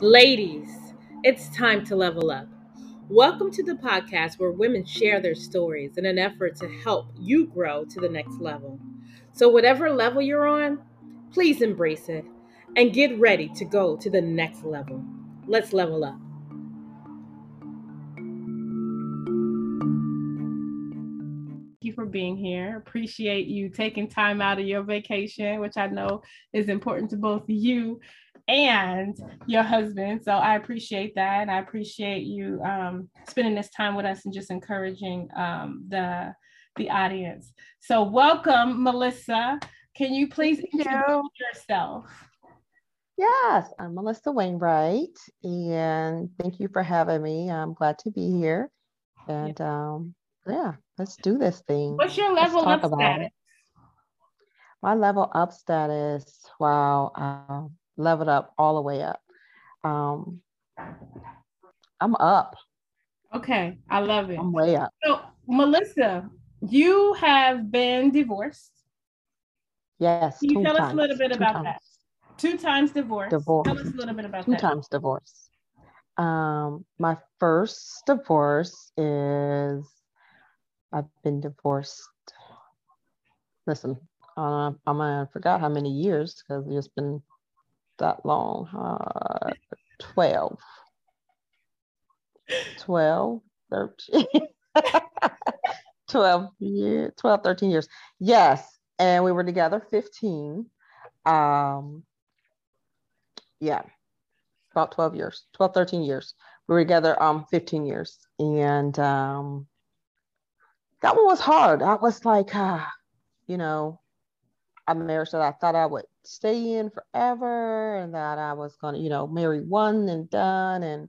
Ladies, it's time to level up. Welcome to the podcast where women share their stories in an effort to help you grow to the next level. So, whatever level you're on, please embrace it and get ready to go to the next level. Let's level up. Being here. Appreciate you taking time out of your vacation, which I know is important to both you and your husband. So I appreciate that. And I appreciate you um, spending this time with us and just encouraging um, the, the audience. So welcome, Melissa. Can you please introduce you. yourself? Yes, I'm Melissa Wainwright, and thank you for having me. I'm glad to be here. And um, yeah, let's do this thing. What's your level up status? It. My level up status, wow. Um, leveled up all the way up. Um, I'm up. Okay, I love it. I'm way up. So, Melissa, you have been divorced. Yes. Can you tell times, us a little bit about times. that? Two times divorced. Divorce. Tell us a little bit about two that. Two times divorce. Um, my first divorce is I've been divorced. Listen, uh, I'm I forgot how many years because it's been that long. Uh, 12. 12, 13. 12 years, 12, 13 years. Yes. And we were together 15. Um, yeah, about 12 years, 12, 13 years. We were together um 15 years. And um, that one was hard. I was like, uh, you know, a marriage that I thought I would stay in forever and that I was to, you know, marry one and done. And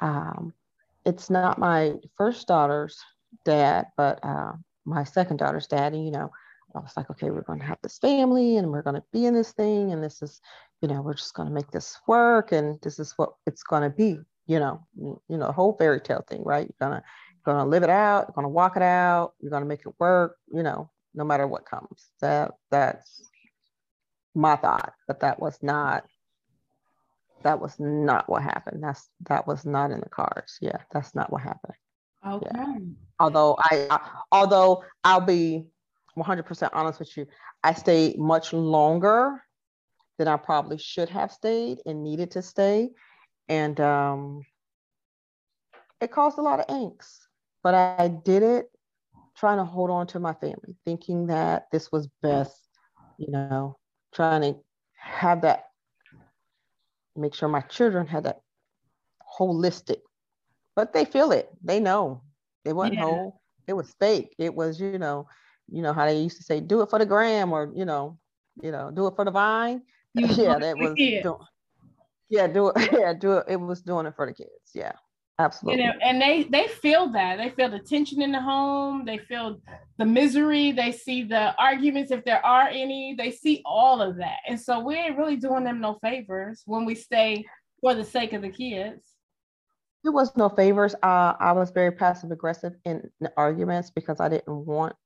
um, it's not my first daughter's dad, but uh, my second daughter's dad. And, you know, I was like, okay, we're to have this family and we're to be in this thing. And this is, you know, we're just to make this work. And this is what it's to be, you know, you know, the whole fairy tale thing, right? You're going to live it out. You're going to walk it out. You're going to make it work, you know, no matter what comes. That that's my thought, but that was not that was not what happened. That's that was not in the cards. Yeah, that's not what happened. Okay. Yeah. Although I, I although I'll be 100% honest with you, I stayed much longer than I probably should have stayed and needed to stay, and um, it caused a lot of angst. But I did it trying to hold on to my family, thinking that this was best, you know, trying to have that, make sure my children had that holistic, but they feel it. They know it wasn't yeah. whole. It was fake. It was, you know, you know how they used to say, do it for the gram or, you know, you know, do it for the vine. yeah, that was, doing, yeah, do it. Yeah, do it. It was doing it for the kids. Yeah. Absolutely. You know, and they they feel that. They feel the tension in the home. They feel the misery. They see the arguments if there are any. They see all of that. And so we ain't really doing them no favors when we stay for the sake of the kids. It was no favors. Uh, I was very passive aggressive in the arguments because I didn't want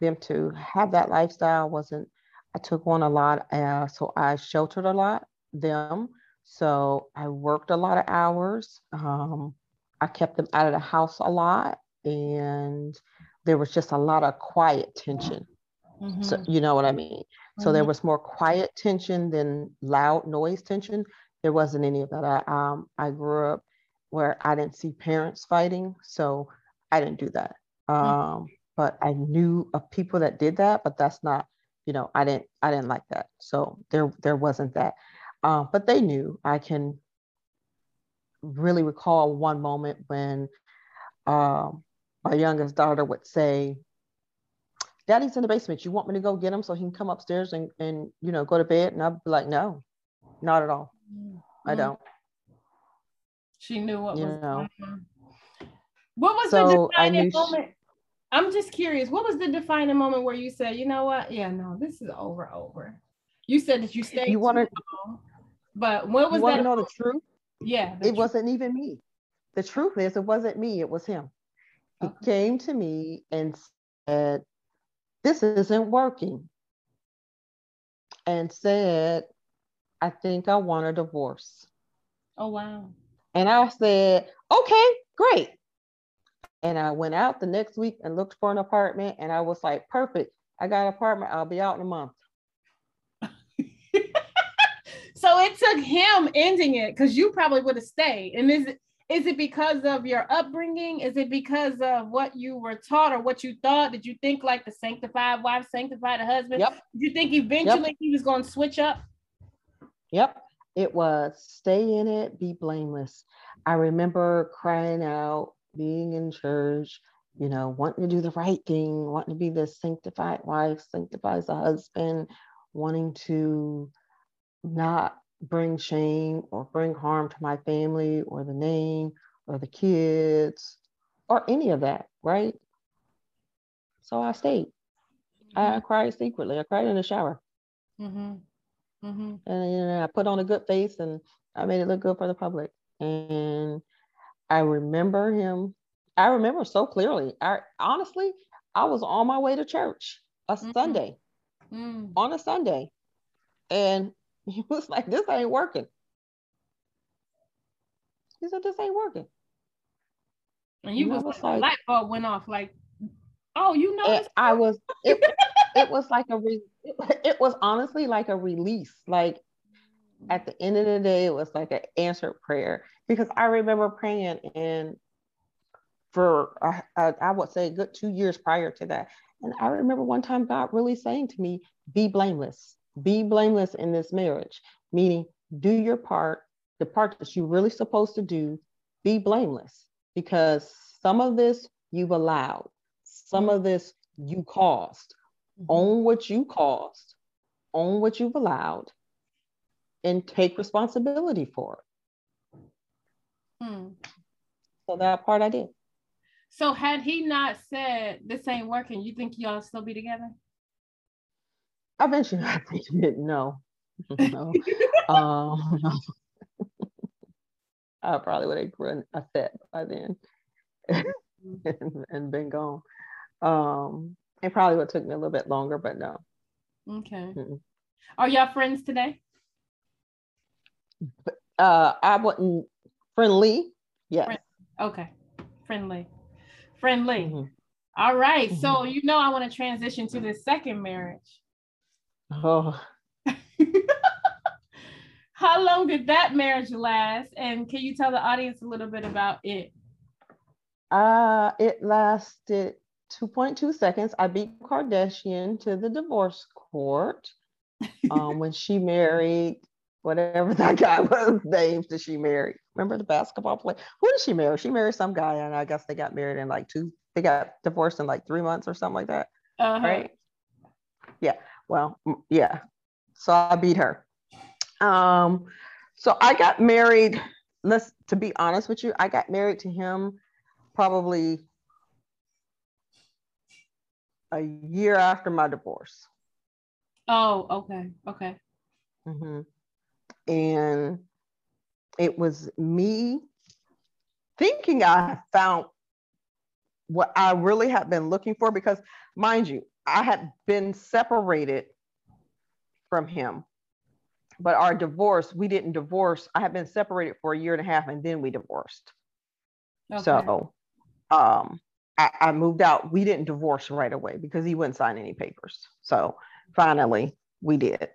them to have that lifestyle. wasn't I took on a lot, uh, so I sheltered a lot them. So I worked a lot of hours. Um, I kept them out of the house a lot, and there was just a lot of quiet tension. Mm-hmm. So you know what I mean. Mm-hmm. So there mm-hmm. was more quiet tension than loud noise tension. There wasn't any of that. I um I grew up where I didn't see parents fighting, so I didn't do that. Mm-hmm. Um, but I knew of people that did that, but that's not, you know, I didn't I didn't like that. So there there wasn't that. Um, but they knew I can really recall one moment when um, my youngest daughter would say, Daddy's in the basement. You want me to go get him so he can come upstairs and, and you know, go to bed? And I'd be like, no, not at all. Mm-hmm. I don't. She knew what you was know. What was so the defining moment? She, I'm just curious. What was the defining moment where you said, you know what? Yeah, no, this is over, over. You said that you stayed. You want to, but what was you that? know the truth? Yeah. It wasn't even me. The truth is, it wasn't me, it was him. He okay. came to me and said, this isn't working and said, I think I want a divorce. Oh, wow. And I said, okay, great. And I went out the next week and looked for an apartment. And I was like, perfect. I got an apartment. I'll be out in a month. So it took him ending it because you probably would have stayed. And is it is it because of your upbringing? Is it because of what you were taught or what you thought? Did you think like the sanctified wife sanctified husband? Yep. Did you think eventually yep. he was going to switch up? Yep. It was stay in it, be blameless. I remember crying out, being in church, you know, wanting to do the right thing, wanting to be the sanctified wife, sanctifies the husband, wanting to not bring shame or bring harm to my family or the name or the kids or any of that, right? So I stayed. Mm-hmm. I cried secretly. I cried in the shower. Mm-hmm. Mm-hmm. And you know, I put on a good face and I made it look good for the public. And I remember him. I remember so clearly. I honestly, I was on my way to church a mm-hmm. Sunday, mm. on a Sunday, and he was like, "This ain't working." He said, "This ain't working." And you and was, was, like, light bulb went off. Like, oh, you know. I was. It, it was like a. Re- it was honestly like a release. Like at the end of the day, it was like an answered prayer because I remember praying and for uh, I would say a good two years prior to that. And I remember one time God really saying to me, be blameless, be blameless in this marriage, meaning do your part, the part that you're really supposed to do, be blameless because some of this you've allowed, some of this you caused. Mm-hmm. Own what you caused, own what you've allowed, and take responsibility for it. Hmm. So that part I did. So had he not said this ain't working, you think y'all still be together? Eventually, I think he didn't know. no. um, I probably would have grown upset by then and, and, been gone. Um, it probably would have took me a little bit longer, but no. Okay. mm Are y'all friends today? Uh, I wouldn't friendly. Yes. Friend. Okay. Friendly. Friendly. Mm-hmm. All right. Mm-hmm. So you know I want to transition to the second marriage. Oh. How long did that marriage last? And can you tell the audience a little bit about it? Uh, it lasted 2.2 seconds. I beat Kardashian to the divorce court um, when she married whatever that guy was named that she married. Remember the basketball player? Who did she marry? She married some guy, and I guess they got married in like two. They got divorced in like three months or something like that. Uh-huh. Right? Yeah. Well, yeah. So I beat her. Um, so I got married. Let's to be honest with you, I got married to him probably a year after my divorce. Oh, okay, okay. Mm-hmm and it was me thinking I found what I really had been looking for because, mind you, I had been separated from him. But our divorce, we didn't divorce. I had been separated for a year and a half and then we divorced. Okay. So um, I, I moved out. We didn't divorce right away because he wouldn't sign any papers. So finally we did.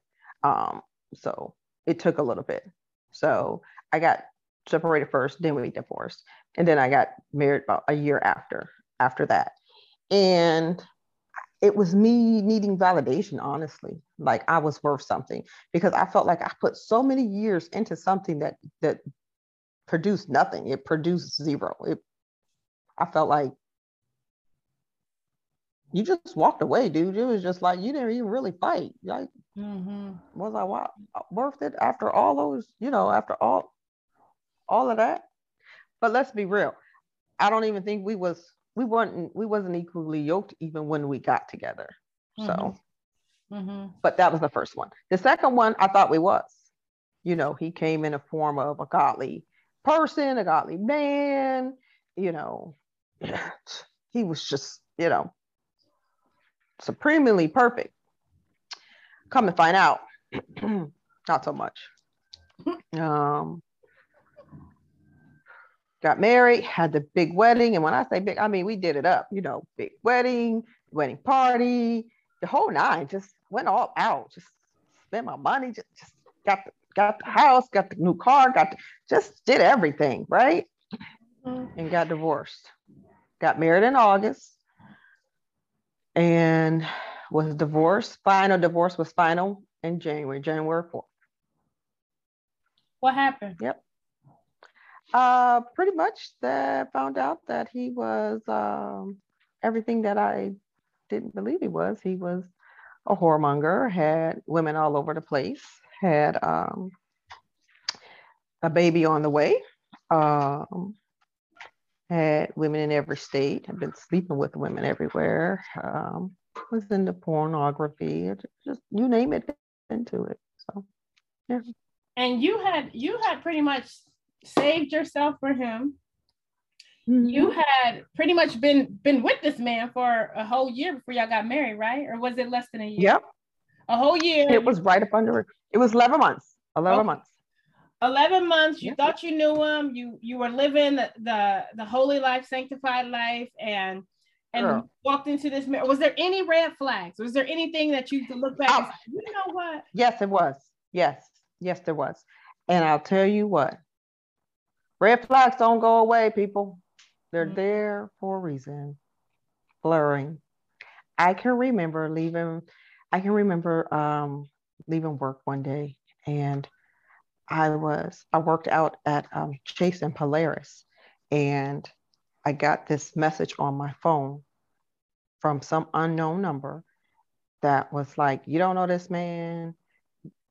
Um, so it took a little bit. So I got separated first, then we divorced. And then I got married about a year after after that. And it was me needing validation, honestly. Like I was worth something because I felt like I put so many years into something that that produced nothing. It produced zero. It I felt like you just walked away, dude. It was just like you didn't even really fight. Like, mm-hmm. was I worth it after all those, you know, after all, all of that? But let's be real. I don't even think we was we weren't we wasn't equally yoked even when we got together. Mm-hmm. So, mm-hmm. but that was the first one. The second one, I thought we was. You know, he came in a form of a godly person, a godly man. You know, he was just, you know, supremely perfect. Come to find out, not so much. Um, got married, had the big wedding. And when I say big, I mean, we did it up, you know, big wedding, wedding party, the whole nine, just went all out, just spent my money, just, just got the, got the house, got the new car, got the, just did everything, right? Mm-hmm. And got divorced. Got married in August and was divorced. Final divorce was final in January, January 4th. What happened? Yep. Uh, pretty much that found out that he was um, everything that I didn't believe he was. He was a whoremonger, had women all over the place, had um, a baby on the way, um, had women in every state, had been sleeping with women everywhere, um, was into pornography, just you name it, into it. So, yeah. And you had you had pretty much saved yourself for him. Mm-hmm. You had pretty much been been with this man for a whole year before y'all got married, right? Or was it less than a year? Yep. A whole year. It was right up under it was 11 months. 11 okay. months. 11 months you yep. thought you knew him you you were living the the, the holy life sanctified life and and Girl. walked into this was there any red flags was there anything that you could look back oh. and say, you know what yes it was yes yes there was and i'll tell you what Red flags don't go away, people. They're mm-hmm. there for a reason. Blurring. I can remember leaving, I can remember um, leaving work one day and I was, I worked out at um, Chase and Polaris and I got this message on my phone from some unknown number that was like, you don't know this man.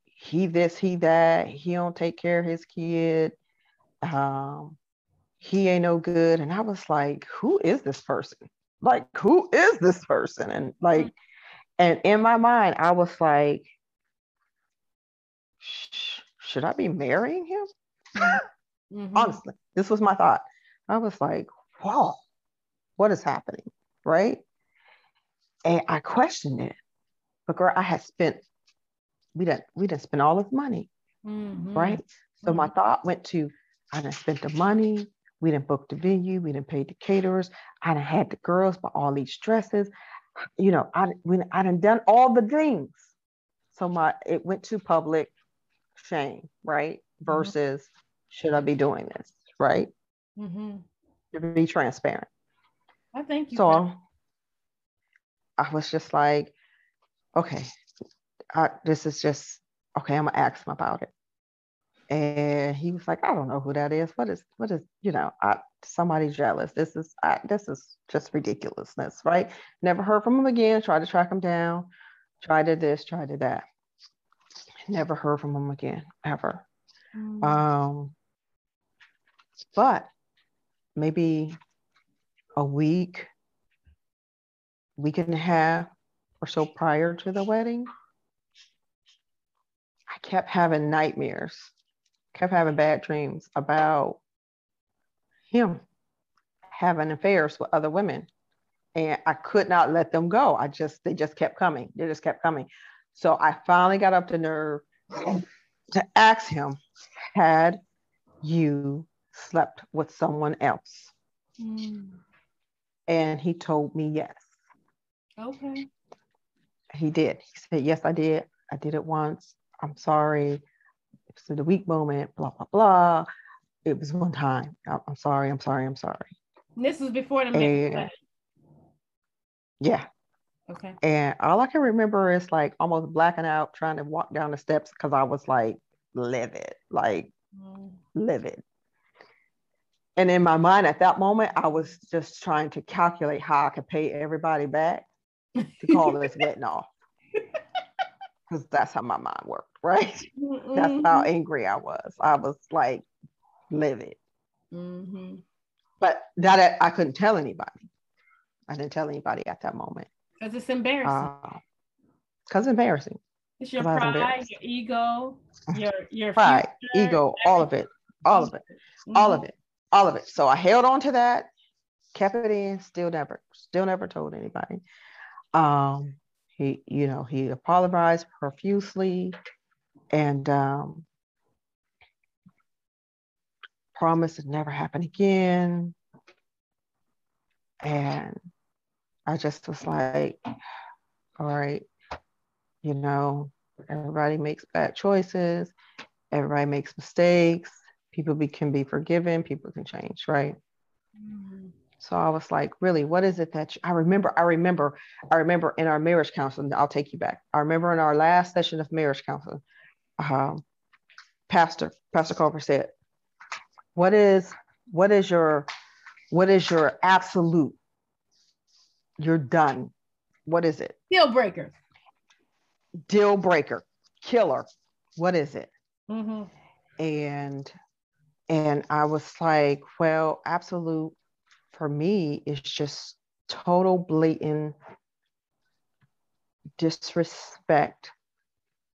He this, he that. He don't take care of his kid um, he ain't no good. And I was like, who is this person? Like, who is this person? And like, and in my mind, I was like, should I be marrying him? Mm-hmm. Honestly, this was my thought. I was like, wow, what is happening? Right. And I questioned it. But girl, I had spent, we didn't, we didn't spend all this money. Mm-hmm. Right. So mm-hmm. my thought went to, I done spent the money. We didn't book the venue. We didn't pay the caterers. I done had the girls buy all these dresses. You know, I we I done done all the things. So my it went to public shame, right? Mm-hmm. Versus mm-hmm. should I be doing this, right? Mm-hmm. To be transparent. I thank you. So I was just like, okay, I, this is just okay. I'm gonna ask them about it and he was like i don't know who that is. What is what is you know I, somebody jealous. This is I, this is just ridiculousness right? Never heard from him again. Tried to track him down. Tried to this tried to that. Never heard from him again ever. Mm. um but maybe a week week and a half or so prior to the wedding i kept having nightmares kept having bad dreams about him having affairs with other women. And I could not let them go. I just, they just kept coming. They just kept coming. So I finally got up the nerve to ask him, had you slept with someone else? Mm. And he told me yes. Okay. He did. He said, Yes, I did. I did it once. I'm sorry to the weak moment, blah, blah, blah. It was one time. I'm sorry, I'm sorry, I'm sorry. This was before the and, Yeah. Okay. And all I can remember is like almost blacking out trying to walk down the steps because I was like livid, like mm. livid. And in my mind at that moment, I was just trying to calculate how I could pay everybody back to call this getting off. Because that's how my mind worked right? Mm-hmm. That's how mm-hmm. angry I was. I was like livid. Mm-hmm. But that I couldn't tell anybody. I didn't tell anybody at that moment. Because it's embarrassing. Because uh, embarrassing. It's your pride, your ego, your your pride, future, ego, all of it, all of it, mm-hmm. all of it, all of it. So I held on to that, kept it in, still never, still never told anybody. Um, he, you know, he apologized profusely and um, promised it never happen again. And I just was like, all right, you know, everybody makes bad choices, everybody makes mistakes, people be, can be forgiven, people can change, right? Mm-hmm. So I was like, really, what is it that you, I remember? I remember, I remember in our marriage counseling, I'll take you back. I remember in our last session of marriage counseling, um, Pastor, Pastor Culver said, what is, what is your, what is your absolute? You're done. What is it? Deal breaker. Deal breaker. Killer. What is it? Mm-hmm. And and I was like, well, absolute for me is just total blatant disrespect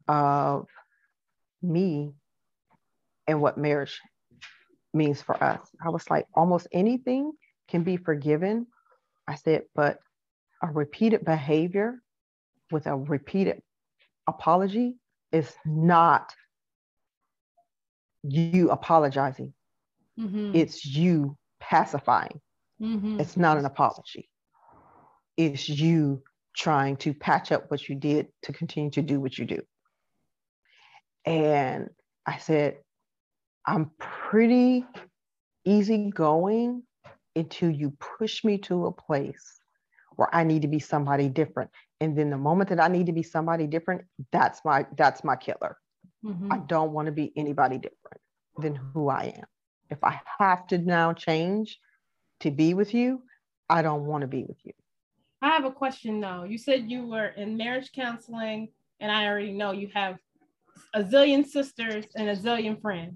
of me and what marriage means for us. I was like, almost anything can be forgiven. I said, but a repeated behavior with a repeated apology is not you apologizing. Mm-hmm. It's you pacifying. Mm-hmm. It's not an apology. It's you trying to patch up what you did to continue to do what you do. And I said, I'm pretty easygoing until you push me to a place where I need to be somebody different. And then the moment that I need to be somebody different, that's my that's my killer. Mm-hmm. I don't want to be anybody different than who I am. If I have to now change to be with you, I don't want to be with you. I have a question though. You said you were in marriage counseling, and I already know you have a zillion sisters and a zillion friends.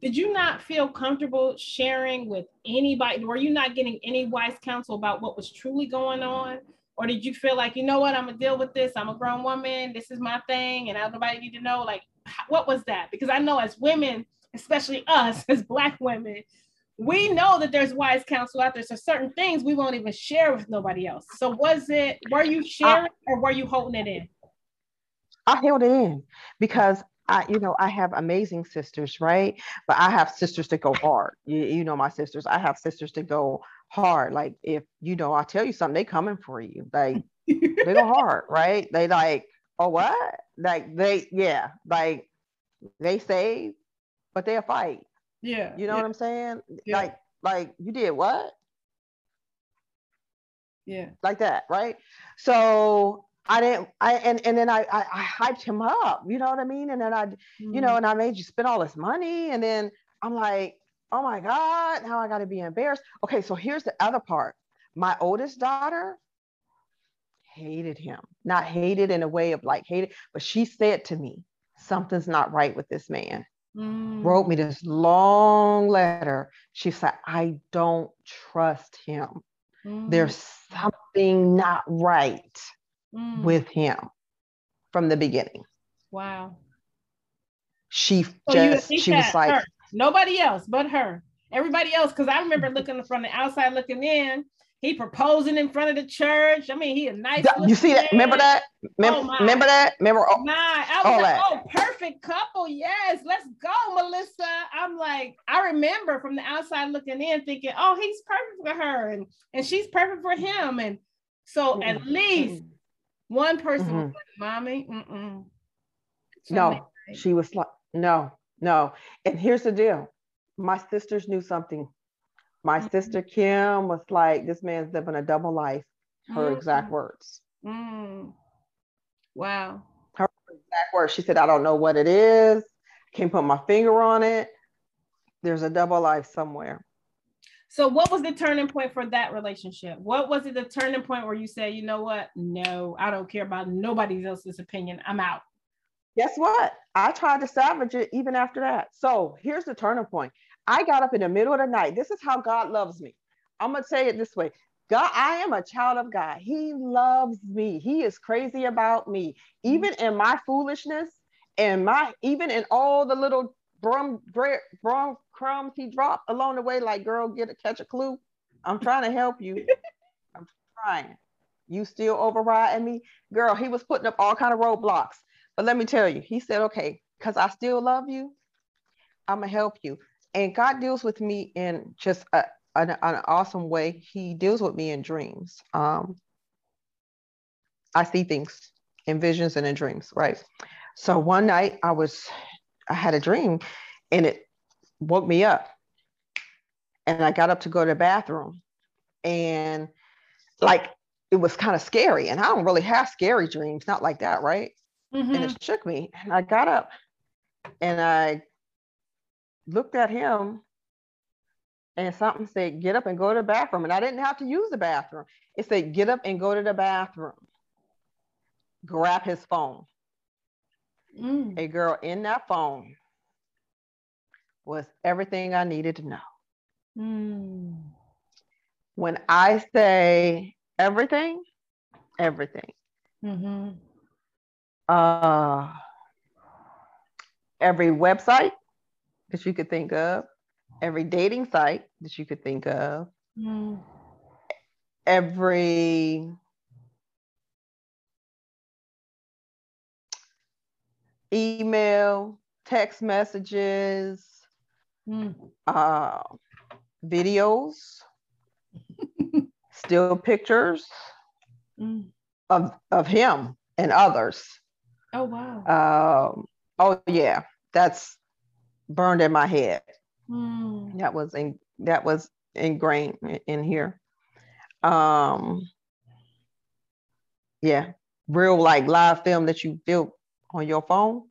Did you not feel comfortable sharing with anybody? Were you not getting any wise counsel about what was truly going on? Or did you feel like, you know what, I'm gonna deal with this. I'm a grown woman. This is my thing, and nobody need to know. Like, what was that? Because I know as women, especially us as Black women, we know that there's wise counsel out there. So certain things we won't even share with nobody else. So was it, were you sharing or were you holding it in? I held it in because I, you know, I have amazing sisters, right? But I have sisters that go hard. You, you know, my sisters, I have sisters that go hard. Like if, you know, I tell you something, they coming for you. Like they go hard, right? They like, oh, what? Like they, yeah, like they say, but they'll fight. Yeah. You know yeah. what I'm saying? Yeah. Like, like you did what? Yeah. Like that, right? So I didn't I and and then I, I, I hyped him up, you know what I mean? And then I mm-hmm. you know, mm-hmm. and I made you spend all this money and then I'm like, "Oh my god, now I got to be embarrassed." Okay, so here's the other part. My oldest daughter hated him. Not hated in a way of like hated, but she said to me, "Something's not right with this man." Mm. Wrote me this long letter. She said, "I don't trust him. Mm. There's something not right." Mm. with him from the beginning. Wow. She so just she was like her. nobody else but her. Everybody else, because I remember looking from the outside looking in. He proposing in front of the church. I mean, he a nice. You see that? Remember that? Remember, oh remember that? Remember all, my, I was like, that. oh, perfect couple. Yes, let's go, Melissa. I'm like, I remember from the outside looking in, thinking, oh, he's perfect for her, and and she's perfect for him, and so at least one person mm-hmm. was like, "Mommy, mm-mm. no." She was like, "No, no." And here's the deal: my sisters knew something. My mm-hmm. sister Kim was like, "This man's living a double life." Her mm-hmm. exact words. Mm. Wow. Her exact words. She said, "I don't know what it is. Can't put my finger on it. There's a double life somewhere." So what was the turning point for that relationship? What was it the turning point where you said, you know what? No, I don't care about nobody else's opinion. I'm out. Guess what? I tried to salvage it even after that. So here's the turning point. I got up in the middle of the night. This is how God loves me. I'm gonna say it this way. God, I am a child of God. He loves me. He is crazy about me. Mm-hmm. Even in my foolishness and my even in all the little brum, brum crumbs he dropped along the way, like, girl, get a catch a clue. I'm trying to help you. I'm trying. You still overriding me? Girl, he was putting up all kind of roadblocks. But let me tell you, he said, okay, because I still love you, I'm gonna help you. And God deals with me in just a, an, an awesome way. He deals with me in dreams. Um, I see things in visions and in dreams, right? So one night I was, I had a dream and it woke me up. And I got up to go to the bathroom. And like it was kind of scary. And I don't really have scary dreams, not like that, right? Mm-hmm. And it shook me. And I got up and I looked at him and something said, get up and go to the bathroom. And I didn't have to use the bathroom. It said, get up and go to the bathroom. Grab his phone. Mm. A girl in that phone was everything I needed to know. Mm. When I say everything, everything. Mm-hmm. Uh, every website that you could think of, every dating site that you could think of, mm. every email, text messages, mm. uh, videos, still pictures mm. of of him and others. Oh wow. Um, oh yeah, that's burned in my head. Mm. That was in that was ingrained in here. Um, yeah, real like live film that you feel on your phone.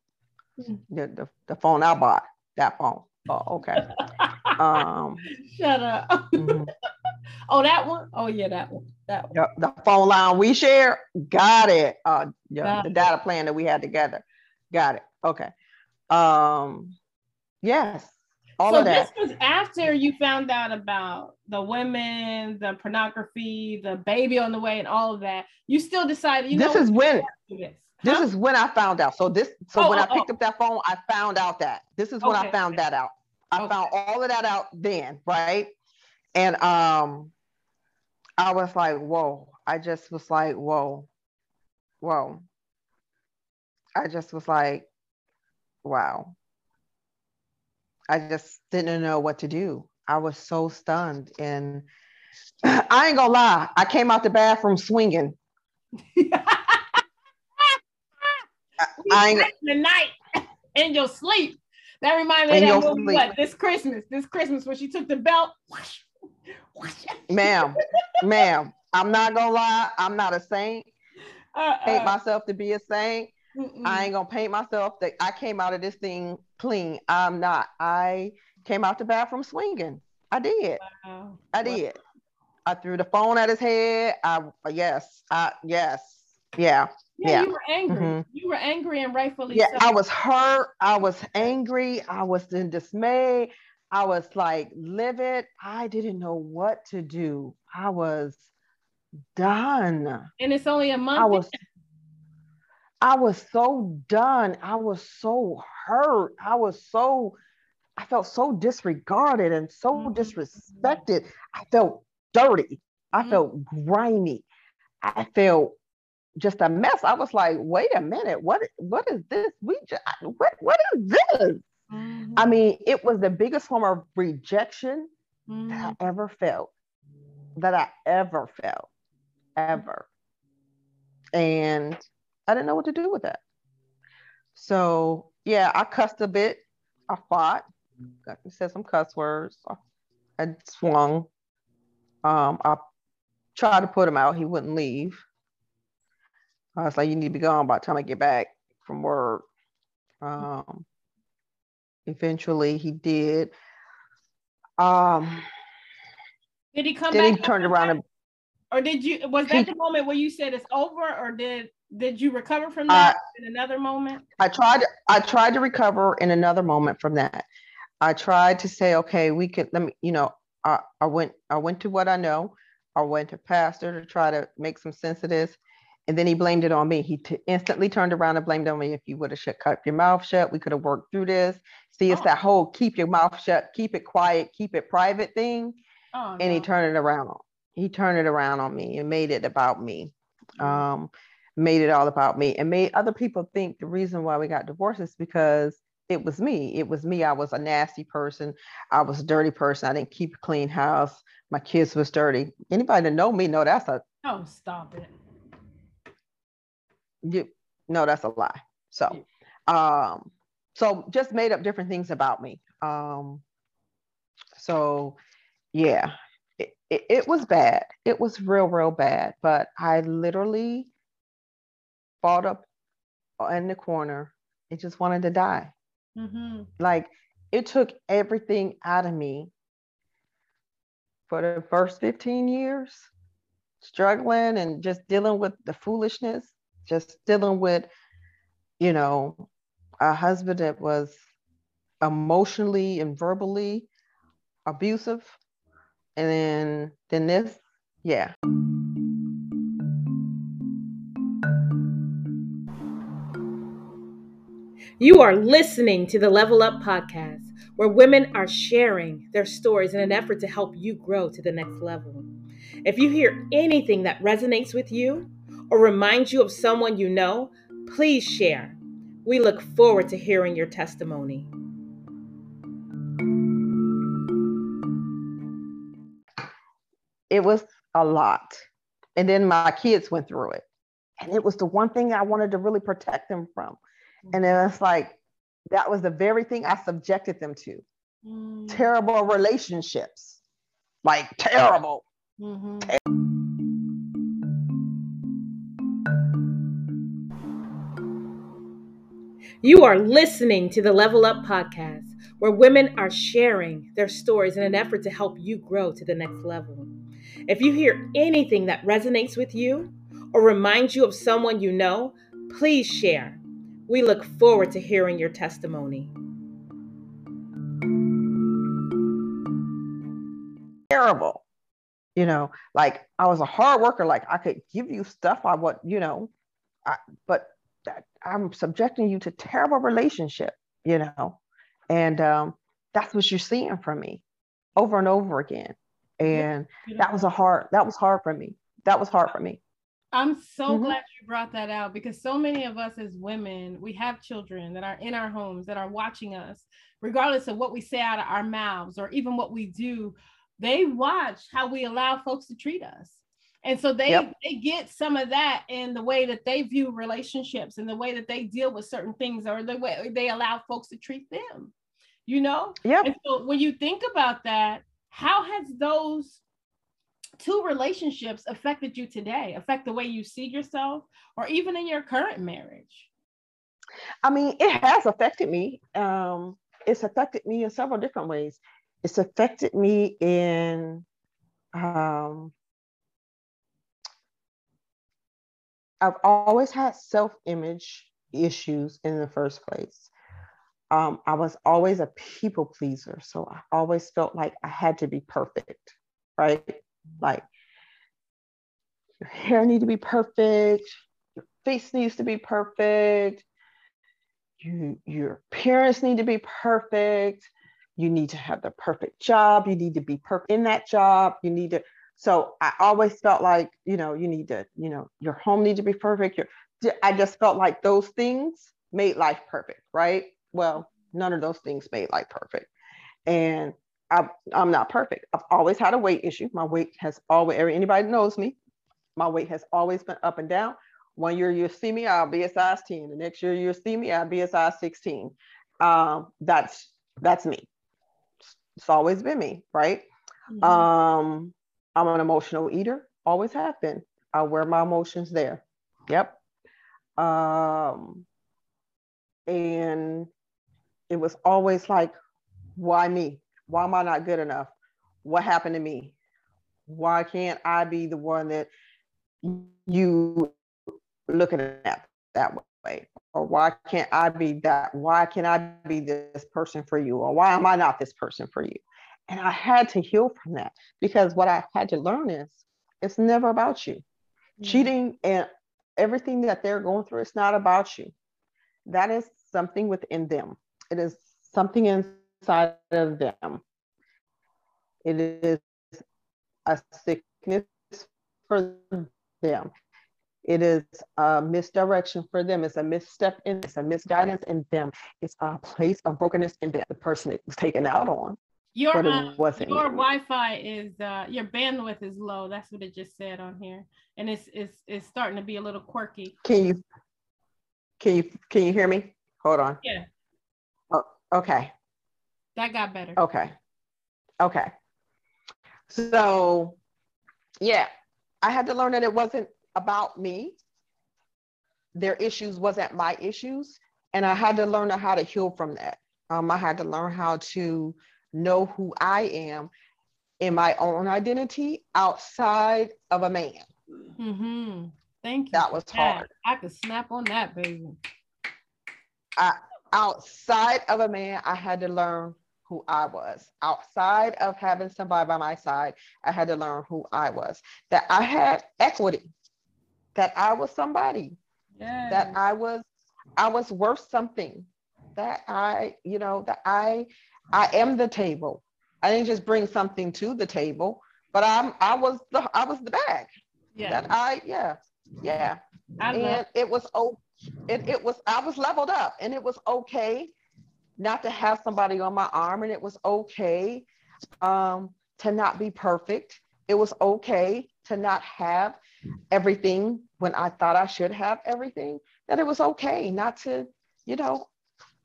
Mm. The, the, the phone I bought, that phone. Oh, okay. um, Shut up. Mm-hmm. oh, that one. Oh, yeah, that one. That one. The, the phone line we share. Got it. Uh, yeah, the data plan that we had together. Got it. Okay. Um, yes. All so of that. this was after you found out about the women, the pornography, the baby on the way, and all of that. You still decided. You know, this is when. This. This is when I found out. So this, so oh, when oh, I picked oh. up that phone, I found out that this is when okay. I found that out. I okay. found all of that out then, right? And um, I was like, whoa. I just was like, whoa, whoa. I just was like, wow. I just didn't know what to do. I was so stunned. And I ain't gonna lie, I came out the bathroom swinging. I the night in your sleep. That reminds me of that movie. What this Christmas? This Christmas when she took the belt. ma'am, ma'am, I'm not gonna lie. I'm not a saint. Uh-uh. Paint myself to be a saint. Mm-mm. I ain't gonna paint myself that I came out of this thing clean. I'm not. I came out the bathroom swinging. I did. Wow. I did. Wow. I threw the phone at his head. I yes. I yes. Yeah. Yeah, yeah. you were angry. Mm-hmm. You were angry and rightfully yeah, so. I was hurt. I was angry. I was in dismay. I was like livid. I didn't know what to do. I was done. And it's only a month. I was I was so done. I was so hurt. I was so I felt so disregarded and so mm-hmm. disrespected. I felt dirty. I mm-hmm. felt grimy. I felt just a mess. I was like, wait a minute, what what is this? We just, what what is this? Mm-hmm. I mean, it was the biggest form of rejection mm-hmm. that I mm-hmm. ever felt. That I ever felt. Ever. And I didn't know what to do with that. So yeah, I cussed a bit. I fought. I said some cuss words. I swung. Um, I tried to put him out. He wouldn't leave. I was like, you need to be gone by the time I get back from work. Um, eventually he did. Um, did he come then back? he turned around and, or did you was that he, the moment where you said it's over or did did you recover from that uh, in another moment? I tried I tried to recover in another moment from that. I tried to say, okay, we could let me, you know, I, I went I went to what I know. I went to pastor to try to make some sense of this. And then he blamed it on me. He t- instantly turned around and blamed on me. If you would have shut, kept your mouth shut, we could have worked through this. See, it's oh. that whole keep your mouth shut, keep it quiet, keep it private thing. Oh, and no. he turned it around on. He turned it around on me and made it about me. Mm-hmm. Um, made it all about me and made other people think the reason why we got divorced is because it was me. It was me. I was a nasty person. I was a dirty person. I didn't keep a clean house. My kids was dirty. Anybody that know me know that's a oh stop it. You no, that's a lie. So um so just made up different things about me. Um so yeah, it, it, it was bad. It was real, real bad. But I literally fought up in the corner and just wanted to die. Mm-hmm. Like it took everything out of me for the first 15 years, struggling and just dealing with the foolishness, just dealing with, you know, a husband that was emotionally and verbally abusive. And then then this, yeah. You are listening to the Level Up Podcast, where women are sharing their stories in an effort to help you grow to the next level. If you hear anything that resonates with you or reminds you of someone you know, please share. We look forward to hearing your testimony. It was a lot. And then my kids went through it. And it was the one thing I wanted to really protect them from and then it's like, that was the very thing I subjected them to. Mm. Terrible relationships, like terrible. Mm-hmm. You are listening to the Level Up Podcast, where women are sharing their stories in an effort to help you grow to the next level. If you hear anything that resonates with you or reminds you of someone you know, please share. We look forward to hearing your testimony. Terrible. You know, like I was a hard worker, like I could give you stuff I want, you know, I, but I'm subjecting you to terrible relationship, you know, and um, that's what you're seeing from me over and over again. And that was a hard, that was hard for me. That was hard for me. I'm so mm-hmm. glad you brought that out because so many of us as women, we have children that are in our homes that are watching us, regardless of what we say out of our mouths or even what we do. They watch how we allow folks to treat us. And so they yep. they get some of that in the way that they view relationships and the way that they deal with certain things or the way they allow folks to treat them. You know? Yeah. And so when you think about that, how has those two relationships affected you today, affect the way you see yourself, or even in your current marriage? I mean, it has affected me. Um, it's affected me in several different ways. It's affected me in um, I've always had self image issues in the first place. Um, I was always a people pleaser. So I always felt like I had to be perfect, right? Like your hair need to be perfect, your face needs to be perfect, you your appearance need to be perfect, you need to have the perfect job, you need to be perfect in that job, you need to so I always felt like, you know, you need to, you know, your home need to be perfect. Your, I just felt like those things made life perfect, right? Well, none of those things made life perfect. And I, I'm not perfect. I've always had a weight issue. My weight has always, anybody knows me, my weight has always been up and down. One year you'll see me, I'll be a size 10. The next year you'll see me, I'll be a size 16. Um, that's that's me. It's always been me, right? Mm-hmm. Um, I'm an emotional eater, always have been. I wear my emotions there. Yep. Um, and it was always like, why me? Why am I not good enough? What happened to me? Why can't I be the one that you looking at that way? Or why can't I be that? Why can't I be this person for you? Or why am I not this person for you? And I had to heal from that because what I had to learn is it's never about you. Mm-hmm. Cheating and everything that they're going through, it's not about you. That is something within them. It is something inside of them. It is a sickness for them. It is a misdirection for them. It's a misstep in. It's a misguidance in them. It's a place of brokenness in them. The person it was taken out on. Your uh, your Wi-Fi is uh, your bandwidth is low. That's what it just said on here, and it's it's it's starting to be a little quirky. Can you can you can you hear me? Hold on. Yeah. Oh, okay. That got better. Okay. Okay. So, yeah, I had to learn that it wasn't about me. Their issues wasn't my issues, and I had to learn how to heal from that. Um, I had to learn how to know who I am in my own identity outside of a man. Mm-hmm. Thank you. That was hard. I could snap on that, baby. I, outside of a man, I had to learn who I was. Outside of having somebody by my side, I had to learn who I was. That I had equity. That I was somebody. Yes. That I was I was worth something. That I, you know, that I I am the table. I didn't just bring something to the table, but I'm I was the I was the bag. Yeah. That I yeah. Yeah. I and it was oh it, it was I was leveled up and it was okay not to have somebody on my arm and it was okay um, to not be perfect. It was okay to not have everything when I thought I should have everything. That it was okay not to, you know,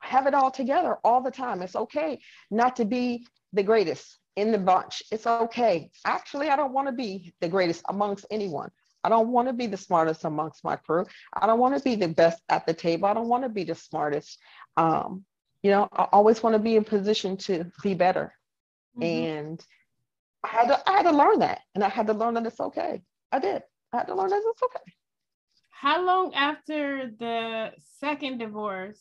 have it all together all the time. It's okay not to be the greatest in the bunch. It's okay. Actually, I don't want to be the greatest amongst anyone. I don't want to be the smartest amongst my crew. I don't want to be the best at the table. I don't want to be the smartest. Um, you know, I always want to be in position to be better. Mm-hmm. And I had to I had to learn that. And I had to learn that it's okay. I did. I had to learn that it's okay. How long after the second divorce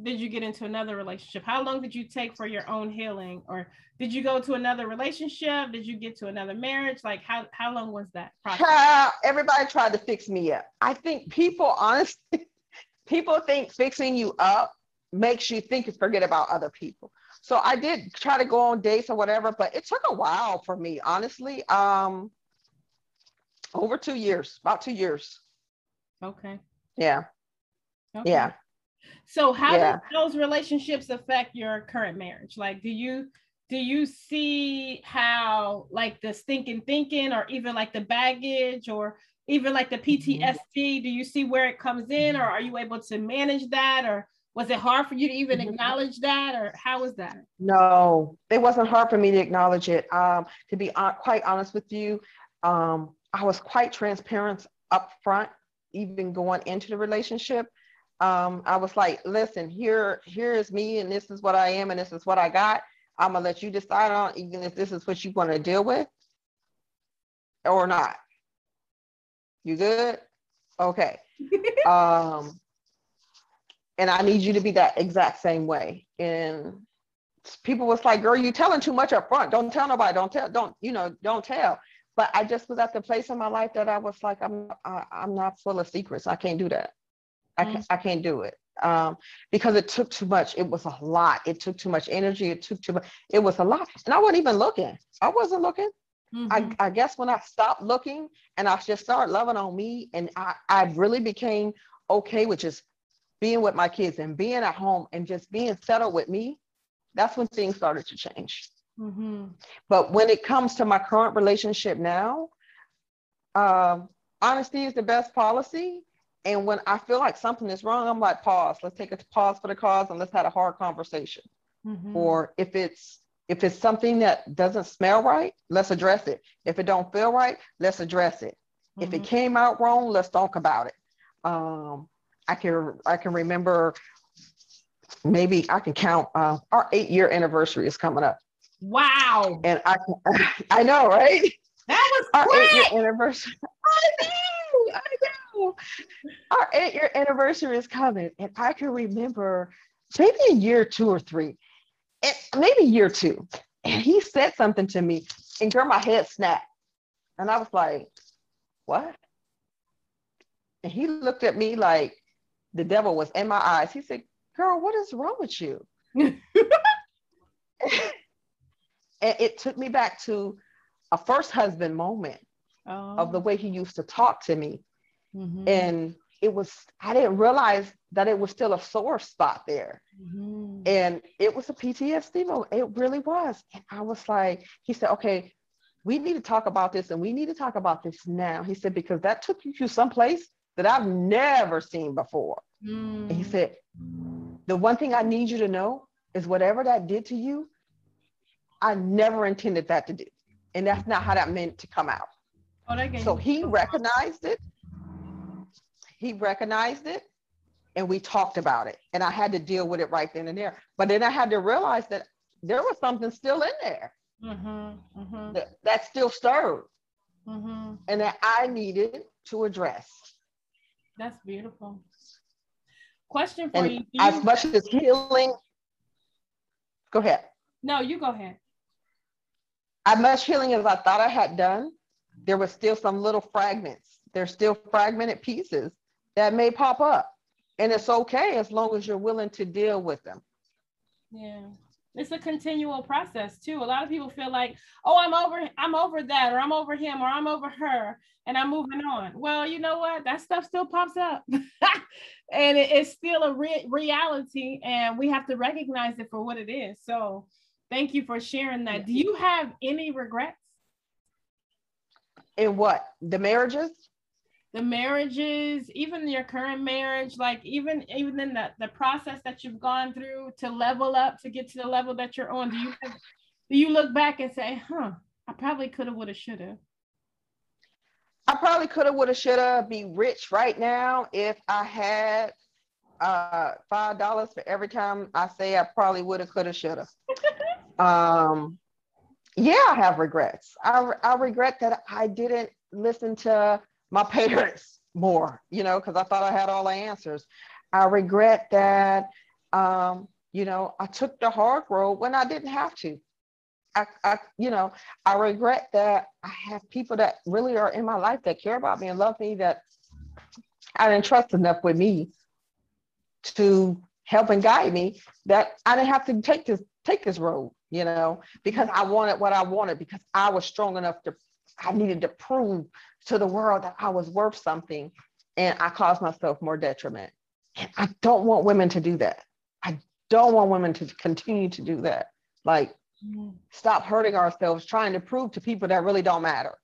did you get into another relationship? How long did you take for your own healing? Or did you go to another relationship? Did you get to another marriage? Like how, how long was that process? everybody tried to fix me up. I think people honestly, people think fixing you up makes you think you forget about other people. So I did try to go on dates or whatever, but it took a while for me, honestly. Um, over two years, about two years. Okay. Yeah. Okay. Yeah. So how yeah. do those relationships affect your current marriage? Like, do you do you see how like the stinking thinking or even like the baggage or even like the PTSD, mm-hmm. do you see where it comes in or are you able to manage that or was it hard for you to even mm-hmm. acknowledge that or how was that no it wasn't hard for me to acknowledge it um, to be uh, quite honest with you um, i was quite transparent up front even going into the relationship um, i was like listen here here is me and this is what i am and this is what i got i'm gonna let you decide on even if this is what you want to deal with or not you good okay um and I need you to be that exact same way. And people was like, girl, you telling too much up front. Don't tell nobody. Don't tell, don't, you know, don't tell. But I just was at the place in my life that I was like, I'm I, I'm not full of secrets. I can't do that. I can't, I can't do it. Um, because it took too much. It was a lot. It took too much energy. It took too much. It was a lot. And I wasn't even looking. I wasn't looking. Mm-hmm. I, I guess when I stopped looking and I just started loving on me and I, I really became okay with just being with my kids and being at home and just being settled with me, that's when things started to change. Mm-hmm. But when it comes to my current relationship now, um, honesty is the best policy. And when I feel like something is wrong, I'm like, pause. Let's take a pause for the cause and let's have a hard conversation. Mm-hmm. Or if it's if it's something that doesn't smell right, let's address it. If it don't feel right, let's address it. Mm-hmm. If it mm-hmm. came out wrong, let's talk about it. Um, I can I can remember maybe I can count uh, our eight year anniversary is coming up. Wow. And I I know, right? That was our eight year anniversary. I know, I know. Our eight year anniversary is coming. And I can remember maybe a year two or three, and maybe year two. And he said something to me, and girl, my head snapped. And I was like, what? And he looked at me like, the devil was in my eyes. He said, Girl, what is wrong with you? and it took me back to a first husband moment oh. of the way he used to talk to me. Mm-hmm. And it was, I didn't realize that it was still a sore spot there. Mm-hmm. And it was a PTSD moment. It really was. And I was like, he said, okay, we need to talk about this and we need to talk about this now. He said, because that took you to some place that I've never seen before. Mm. And he said, the one thing I need you to know is whatever that did to you, I never intended that to do. And that's not how that meant to come out. Oh, so he recognized it. He recognized it and we talked about it. And I had to deal with it right then and there. But then I had to realize that there was something still in there mm-hmm, mm-hmm. That, that still stirred mm-hmm. and that I needed to address. That's beautiful. Question for and you. As you... much as healing, go ahead. No, you go ahead. As much healing as I thought I had done, there was still some little fragments. There's still fragmented pieces that may pop up. And it's okay as long as you're willing to deal with them. Yeah. It's a continual process too. A lot of people feel like, oh, I'm over, I'm over that, or I'm over him, or I'm over her, and I'm moving on. Well, you know what? That stuff still pops up, and it, it's still a re- reality, and we have to recognize it for what it is. So, thank you for sharing that. Do you have any regrets? In what? The marriages? The marriages, even your current marriage, like even even in the, the process that you've gone through to level up to get to the level that you're on, do you have, do you look back and say, huh, I probably could have, would have, should have? I probably could have, would have, should have be rich right now if I had uh five dollars for every time I say I probably would have, could have, should have. um yeah, I have regrets. I, I regret that I didn't listen to my parents more, you know, because I thought I had all the answers. I regret that, um, you know, I took the hard road when I didn't have to. I, I, you know, I regret that I have people that really are in my life that care about me and love me that I didn't trust enough with me to help and guide me that I didn't have to take this take this road, you know, because I wanted what I wanted because I was strong enough to I needed to prove to the world that I was worth something and I caused myself more detriment. And I don't want women to do that. I don't want women to continue to do that. Like, mm-hmm. stop hurting ourselves trying to prove to people that really don't matter.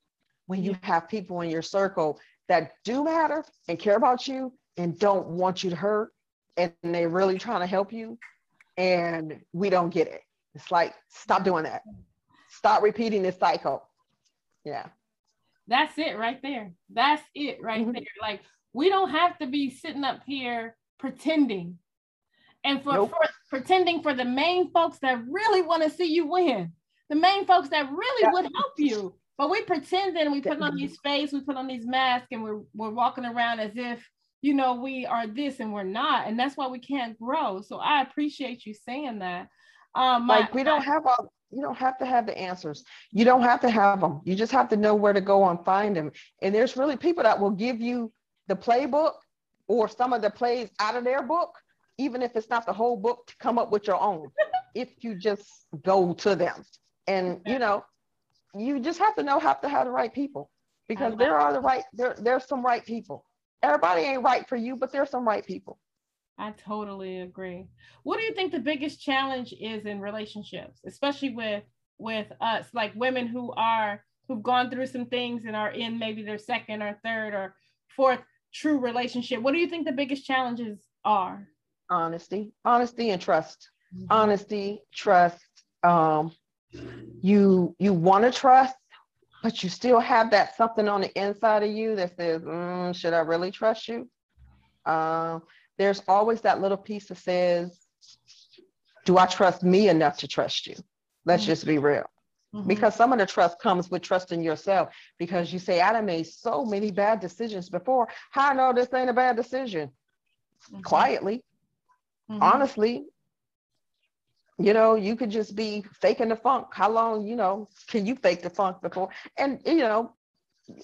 When you mm-hmm. have people in your circle that do matter and care about you and don't want you to hurt, and they're really trying to help you, and we don't get it. It's like, stop doing that. Stop repeating this cycle. Yeah. That's it right there. That's it right mm-hmm. there. Like we don't have to be sitting up here pretending. And for, nope. for pretending for the main folks that really want to see you win, the main folks that really yeah. would help you. But we pretend and we put on these face, we put on these masks, and we're we're walking around as if you know we are this and we're not, and that's why we can't grow. So I appreciate you saying that. Um, my, like we don't have all you don't have to have the answers. You don't have to have them. You just have to know where to go and find them. And there's really people that will give you the playbook or some of the plays out of their book, even if it's not the whole book, to come up with your own. if you just go to them, and you know, you just have to know how to have the right people because there are the right there. There's some right people. Everybody ain't right for you, but there's some right people. I totally agree. What do you think the biggest challenge is in relationships, especially with with us, like women who are who've gone through some things and are in maybe their second or third or fourth true relationship? What do you think the biggest challenges are? Honesty, honesty and trust. Mm-hmm. Honesty, trust. Um, you you want to trust, but you still have that something on the inside of you that says, mm, "Should I really trust you?" Um, there's always that little piece that says, Do I trust me enough to trust you? Let's mm-hmm. just be real. Mm-hmm. Because some of the trust comes with trusting yourself because you say, I done made so many bad decisions before. How I know this ain't a bad decision? Mm-hmm. Quietly, mm-hmm. honestly, you know, you could just be faking the funk. How long, you know, can you fake the funk before? And, you know,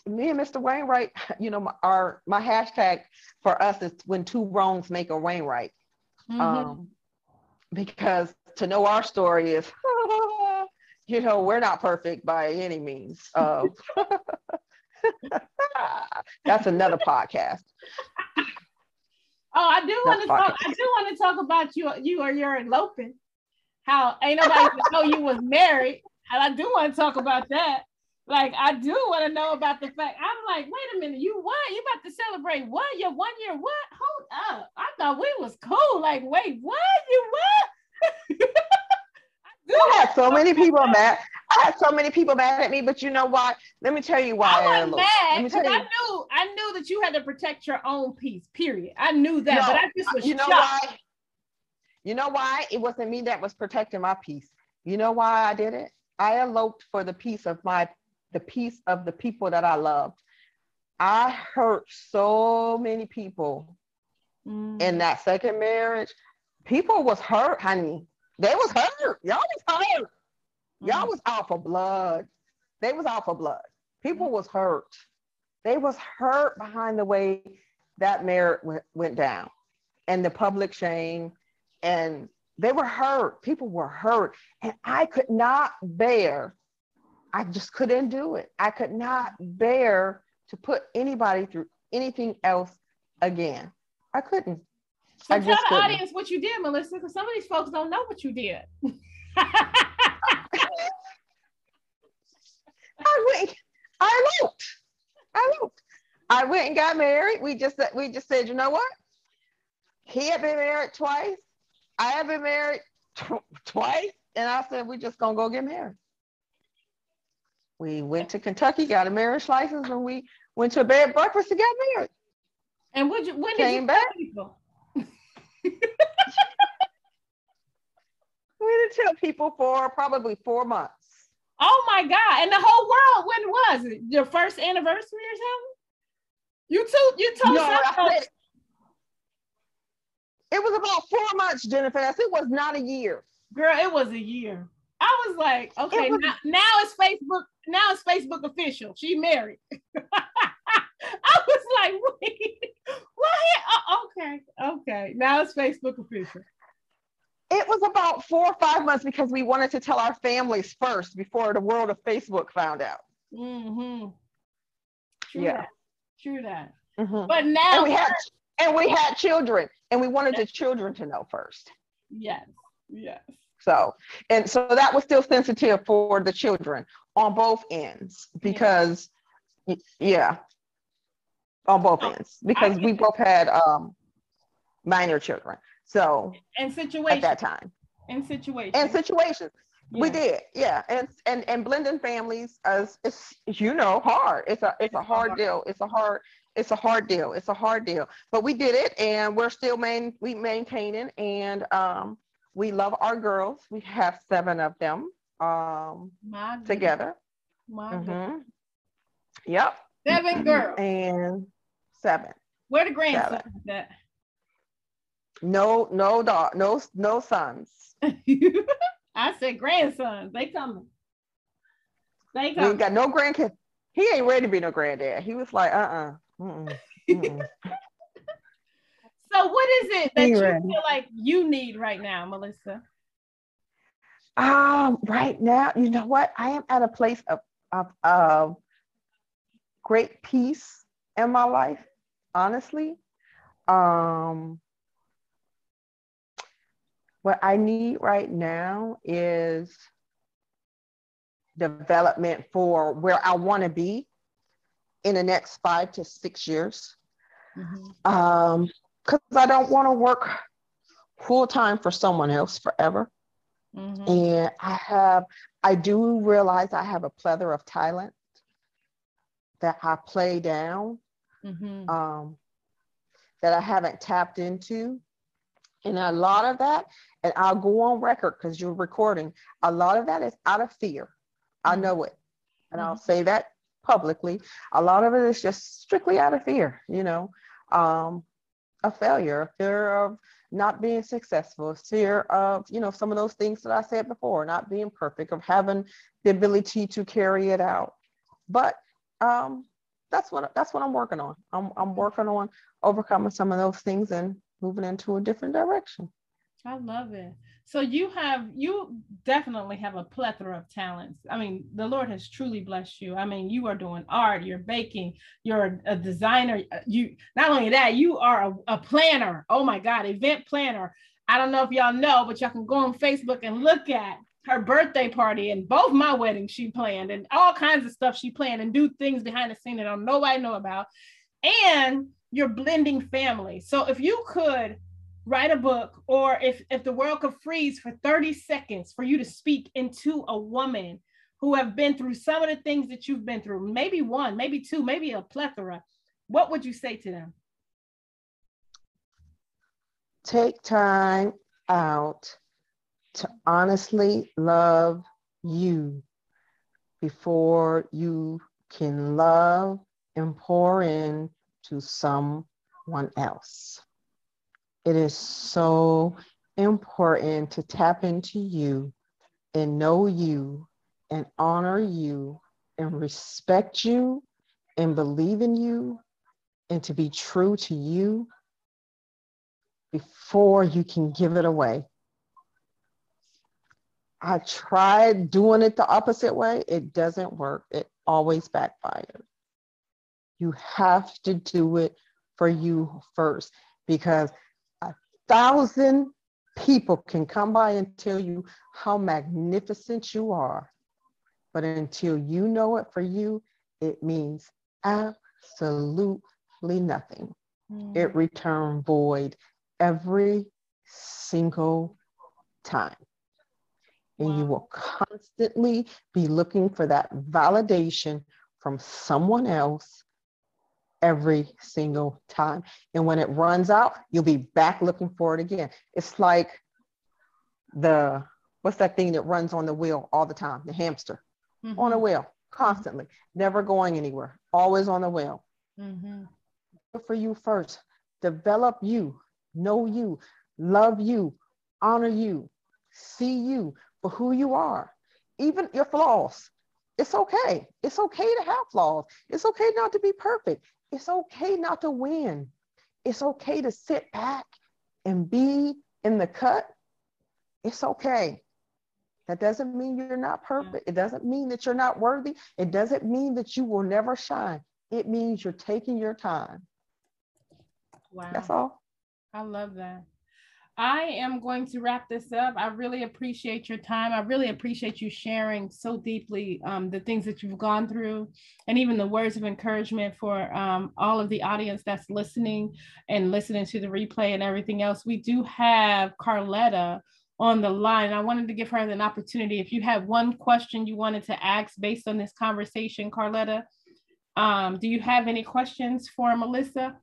me and Mr. Wainwright, you know, my, our my hashtag for us is when two wrongs make a Wainwright. Mm-hmm. Um, because to know our story is, you know, we're not perfect by any means. Uh, That's another podcast. Oh, I do want to talk. I do want to talk about you, you or your eloping. How ain't nobody know you was married, and I do want to talk about that. Like I do want to know about the fact. I'm like, wait a minute, you what? You about to celebrate what? Your one year what? Hold up! I thought we was cool. Like, wait, what? You what? I I had so many people mad. I had so many people mad at me, but you know what? Let me tell you why. I was mad because I knew I knew that you had to protect your own peace. Period. I knew that, no, but I just was you know shocked. why? You know why? It wasn't me that was protecting my peace. You know why I did it? I eloped for the peace of my the peace of the people that I loved. I hurt so many people mm. in that second marriage. People was hurt, honey. They was hurt. Y'all was hurt. Y'all mm. was out for blood. They was out for blood. People was hurt. They was hurt behind the way that marriage went, went down and the public shame. And they were hurt. People were hurt. And I could not bear, I just couldn't do it. I could not bear to put anybody through anything else again. I couldn't. So I tell the couldn't. audience what you did, Melissa, because some of these folks don't know what you did. I went, I eloped. I eloped. I went and got married. We just we just said, you know what? He had been married twice. I have been married tw- twice, and I said we're just gonna go get married. We went to Kentucky, got a marriage license, and we went to a bed breakfast and got married. And would you, when did you back? People? we didn't tell people for probably four months. Oh my God. And the whole world, when was it? Your first anniversary or something? You told you told no, it, it was about four months, Jennifer. It was not a year. Girl, it was a year. I was like, okay, was, now, now it's Facebook. Now it's Facebook official. She married. I was like, wait, what? Oh, okay, okay. Now it's Facebook official. It was about four or five months because we wanted to tell our families first before the world of Facebook found out. Mm-hmm. True yeah. That. True that. Mm-hmm. But now and we had and we had children, and we wanted the children to know first. Yes. Yes. So, and so that was still sensitive for the children on both ends because, yeah, yeah on both oh, ends because we both had um, minor children. So, and situations at that time, in situations, and situations. Yeah. We did, yeah, and and and blending families as it's you know hard. It's a it's a hard deal. It's a hard it's a hard deal. It's a hard deal. But we did it, and we're still main we maintaining, and um, we love our girls. We have seven of them um, together. My mm-hmm. Yep. Seven girls. And seven. Where the grandsons at? No, no dog, no, no sons. I said grandsons. They coming. They coming. We got no grandkids. He ain't ready to be no granddad. He was like, uh-uh. Mm-mm, mm-mm. so what is it that you feel like you need right now, Melissa? Um, right now, you know what? I am at a place of, of, of great peace in my life, honestly. Um, what I need right now is development for where I want to be in the next five to six years. Mm-hmm. Um, because I don't want to work full time for someone else forever. Mm-hmm. And I have, I do realize I have a plethora of talent that I play down, mm-hmm. um, that I haven't tapped into. And a lot of that, and I'll go on record because you're recording, a lot of that is out of fear. Mm-hmm. I know it. And I'll mm-hmm. say that publicly. A lot of it is just strictly out of fear, you know, um, a failure, a fear of not being successful, fear of, you know, some of those things that I said before, not being perfect, of having the ability to carry it out. But um, that's what that's what I'm working on. I'm I'm working on overcoming some of those things and moving into a different direction. I love it. So you have you definitely have a plethora of talents. I mean, the Lord has truly blessed you. I mean, you are doing art, you're baking, you're a designer. Uh, you not only that, you are a, a planner. Oh my God, event planner. I don't know if y'all know, but y'all can go on Facebook and look at her birthday party and both my weddings she planned and all kinds of stuff she planned and do things behind the scene that don't nobody know about. And you're blending family. So if you could write a book or if if the world could freeze for 30 seconds for you to speak into a woman who have been through some of the things that you've been through maybe one maybe two maybe a plethora what would you say to them? Take time out to honestly love you before you can love and pour in to someone else it is so important to tap into you and know you and honor you and respect you and believe in you and to be true to you before you can give it away. I tried doing it the opposite way. It doesn't work. It always backfires. You have to do it for you first because thousand people can come by and tell you how magnificent you are. But until you know it for you, it means absolutely nothing. Mm. It return void every single time. And wow. you will constantly be looking for that validation from someone else every single time. And when it runs out, you'll be back looking for it again. It's like the what's that thing that runs on the wheel all the time? The hamster mm-hmm. on a wheel constantly, never going anywhere, always on the wheel. Mm-hmm. For you first, develop you, know you, love you, honor you, see you for who you are, even your flaws. It's okay. It's okay to have flaws. It's okay not to be perfect. It's okay not to win. It's okay to sit back and be in the cut. It's okay. That doesn't mean you're not perfect. It doesn't mean that you're not worthy. It doesn't mean that you will never shine. It means you're taking your time. Wow. That's all. I love that. I am going to wrap this up. I really appreciate your time. I really appreciate you sharing so deeply um, the things that you've gone through and even the words of encouragement for um, all of the audience that's listening and listening to the replay and everything else. We do have Carletta on the line. I wanted to give her an opportunity. If you had one question you wanted to ask based on this conversation, Carletta, um, do you have any questions for Melissa?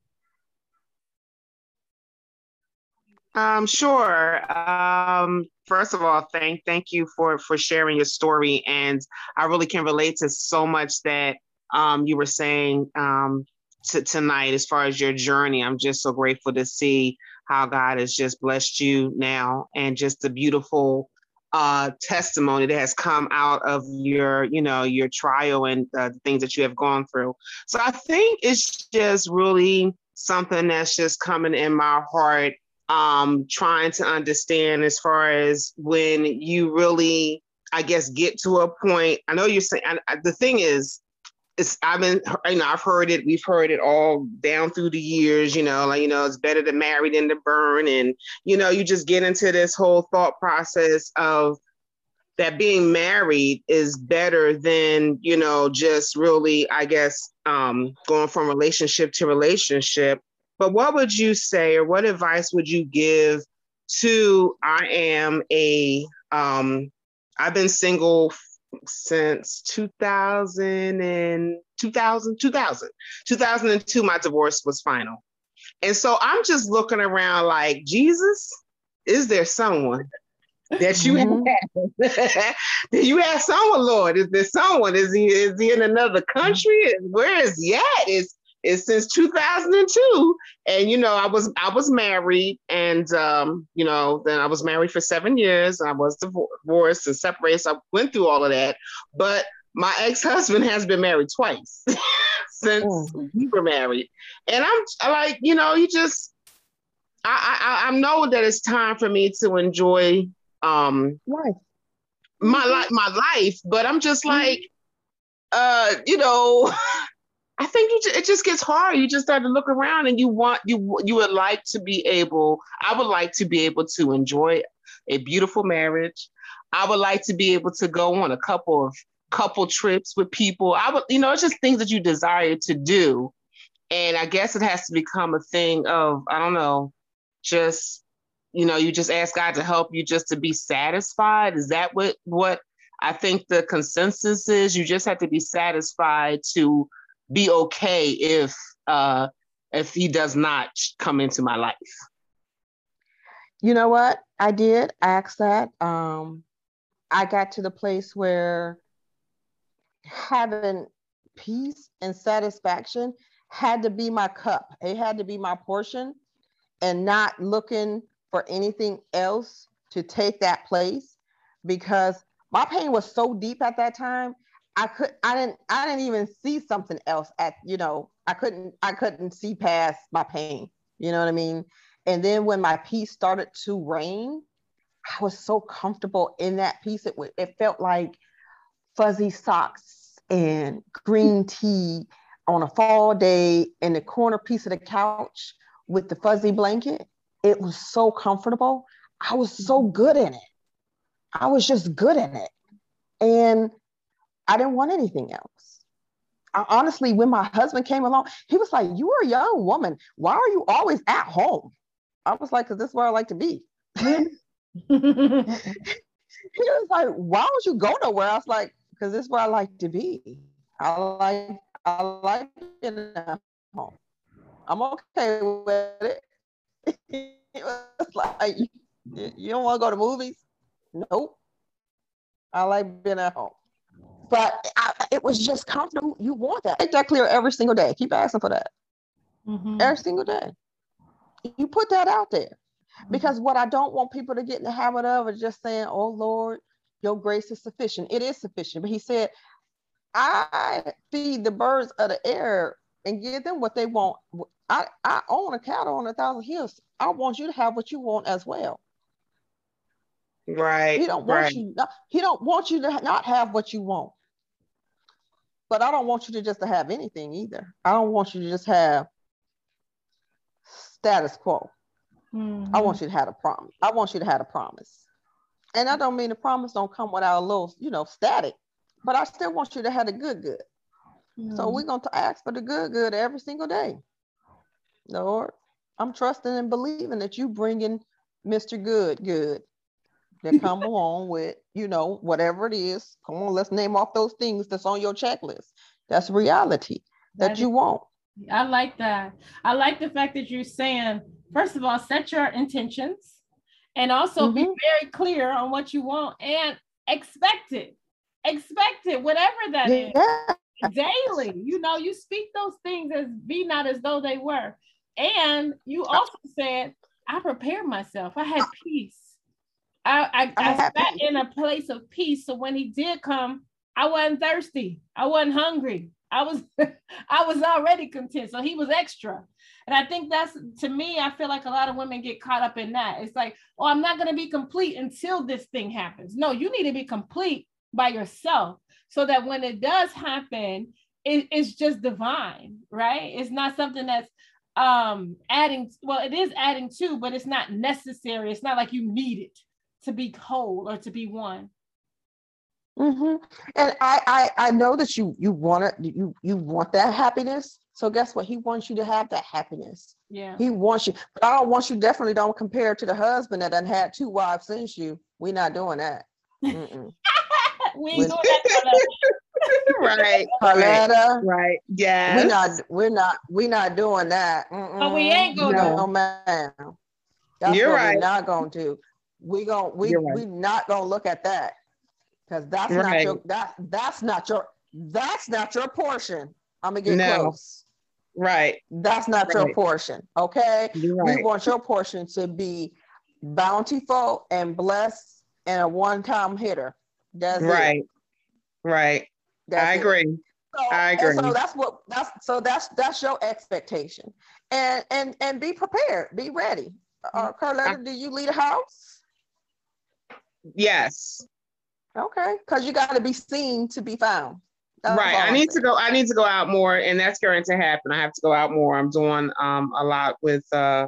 Um, sure. Um, first of all, thank thank you for for sharing your story, and I really can relate to so much that um, you were saying um, tonight as far as your journey. I'm just so grateful to see how God has just blessed you now, and just the beautiful uh, testimony that has come out of your, you know, your trial and uh, the things that you have gone through. So I think it's just really something that's just coming in my heart um, trying to understand as far as when you really, I guess, get to a point. I know you're saying the thing is, it's I've been you know I've heard it we've heard it all down through the years you know like you know it's better to marry than to burn and you know you just get into this whole thought process of that being married is better than you know just really I guess um, going from relationship to relationship but what would you say, or what advice would you give to? I am a, um, I've been single since 2000 and 2000, 2000, 2002. My divorce was final, and so I'm just looking around like Jesus. Is there someone that you mm-hmm. have? Did you have someone, Lord? Is there someone? Is he is he in another country? Where is he at? Is is since 2002 and you know i was i was married and um you know then i was married for seven years and i was divorced and separated so i went through all of that but my ex-husband has been married twice since oh. we were married and i'm I like you know you just I, I I know that it's time for me to enjoy um life. my life my life, but I'm just mm-hmm. like, uh, you know, I think you, it just gets hard. You just start to look around and you want you you would like to be able. I would like to be able to enjoy a beautiful marriage. I would like to be able to go on a couple of couple trips with people. I would, you know, it's just things that you desire to do. And I guess it has to become a thing of, I don't know, just, you know, you just ask God to help you just to be satisfied. Is that what what I think the consensus is? You just have to be satisfied to be okay if uh if he does not come into my life. You know what? I did ask that. Um I got to the place where having peace and satisfaction had to be my cup. It had to be my portion and not looking for anything else to take that place because my pain was so deep at that time. I could I didn't I didn't even see something else at you know I couldn't I couldn't see past my pain. You know what I mean? And then when my peace started to reign I was so comfortable in that peace It, it felt like fuzzy socks and green tea on a fall day in the corner piece of the couch with the fuzzy blanket. It was so comfortable. I was so good in it. I was just good in it. And I didn't want anything else. I, honestly, when my husband came along, he was like, You are a young woman. Why are you always at home? I was like, Because this is where I like to be. he was like, why would you go nowhere? I was like, because this is where I like to be. I like I like being at home. I'm okay with it. it was like, you don't want to go to movies? Nope. I like being at home. But I, it was just comfortable. You want that. Make that clear every single day. Keep asking for that. Mm-hmm. Every single day. You put that out there. Because what I don't want people to get in the habit of is just saying, oh Lord, your grace is sufficient. It is sufficient. But he said, I feed the birds of the air and give them what they want. I, I own a cattle on a thousand hills. I want you to have what you want as well. Right. He don't want right. you. He don't want you to not have what you want. But I don't want you to just to have anything either. I don't want you to just have status quo. Mm-hmm. I want you to have a promise. I want you to have a promise. And I don't mean the promise don't come without a little, you know, static, but I still want you to have the good, good. Mm-hmm. So we're going to ask for the good, good every single day. Lord, I'm trusting and believing that you bringing Mr. Good, good that come along with, you know, whatever it is. Come on, let's name off those things that's on your checklist. That's reality that, that you want. I like that. I like the fact that you're saying first of all, set your intentions and also mm-hmm. be very clear on what you want and expect it. Expect it, whatever that yeah. is. Daily. You know, you speak those things as be not as though they were. And you also said, I prepared myself. I had peace. I, I, I, sat in a place of peace. So when he did come, I wasn't thirsty. I wasn't hungry. I was I was already content. So he was extra. And I think that's to me, I feel like a lot of women get caught up in that. It's like, oh, I'm not going to be complete until this thing happens. No, you need to be complete by yourself so that when it does happen, it, it's just divine, right? It's not something that's um adding well it is adding to but it's not necessary it's not like you need it to be whole or to be one mm-hmm. and I, I i know that you you want it you you want that happiness so guess what? He wants you to have that happiness. Yeah. He wants you, but I don't want you definitely don't compare to the husband that done had two wives since you. We're not doing that. we ain't doing that. right. Pauletta. Right. Yeah. We're not we're not we're not doing that. Mm-mm. But we ain't gonna no, no man. That's You're right. We're not going to. We going we right. we not gonna look at that. Because that's not your that that's not your that's not your portion. I'm gonna get no. close. Right. That's not right. your portion. Okay. We want your portion to be bountiful and blessed and a one-time hitter. That's right. It. Right. That's I agree. So, I agree. So that's what that's so that's that's your expectation. And and and be prepared, be ready. uh, Carletta, do you lead a house? Yes. Okay, because you got to be seen to be found. That's right. I need to go. I need to go out more, and that's going to happen. I have to go out more. I'm doing um, a lot with uh,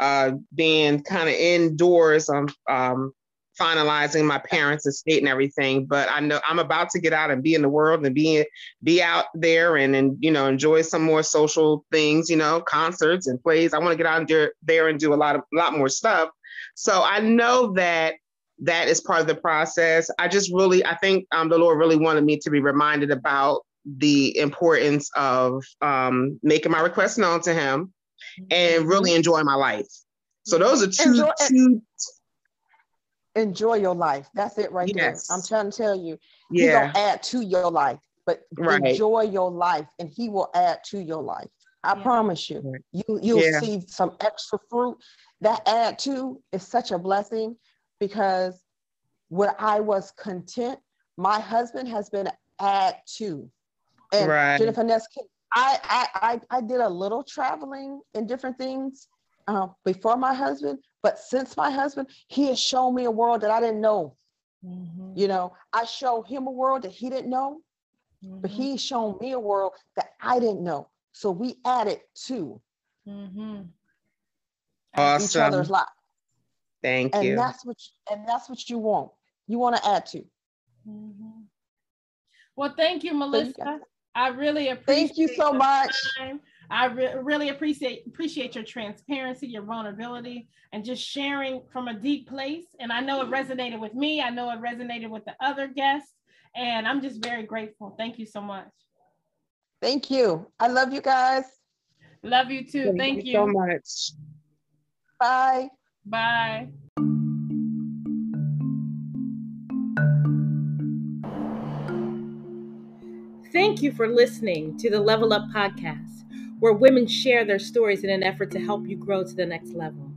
uh, being kind of indoors. I'm um, finalizing my parents' estate and everything. But I know I'm about to get out and be in the world and be be out there and and you know enjoy some more social things. You know, concerts and plays. I want to get out there there and do a lot of a lot more stuff. So I know that that is part of the process. I just really I think um, the Lord really wanted me to be reminded about the importance of um, making my requests known to Him and really enjoy my life. So those are two enjoy, two enjoy your life. That's it right yes. there. I'm trying to tell you. Yeah. He gonna add to your life, but right. enjoy your life and he will add to your life. I yeah. promise you. You you'll yeah. see some extra fruit. That add to is such a blessing because where I was content, my husband has been add to. And right. Jennifer Neskin, I, I I I did a little traveling and different things uh, before my husband, but since my husband, he has shown me a world that I didn't know. Mm-hmm. You know, I showed him a world that he didn't know, mm-hmm. but he's shown me a world that I didn't know. So we added to mm-hmm. awesome. each other's lives. Thank and you. And that's what you, and that's what you want. You want to add to. Mm-hmm. Well, thank you, Melissa. Thank you. I really appreciate. Thank you so much. Time. I re- really appreciate appreciate your transparency, your vulnerability, and just sharing from a deep place. And I know it resonated with me. I know it resonated with the other guests, and I'm just very grateful. Thank you so much. Thank you. I love you guys. Love you too. Thank, Thank you, you so much. Bye. Bye. Thank you for listening to the Level Up Podcast where women share their stories in an effort to help you grow to the next level.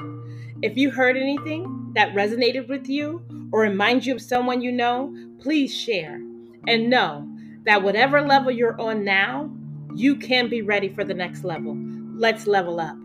If you heard anything that resonated with you or reminds you of someone you know, please share. And know that whatever level you're on now, you can be ready for the next level. Let's level up.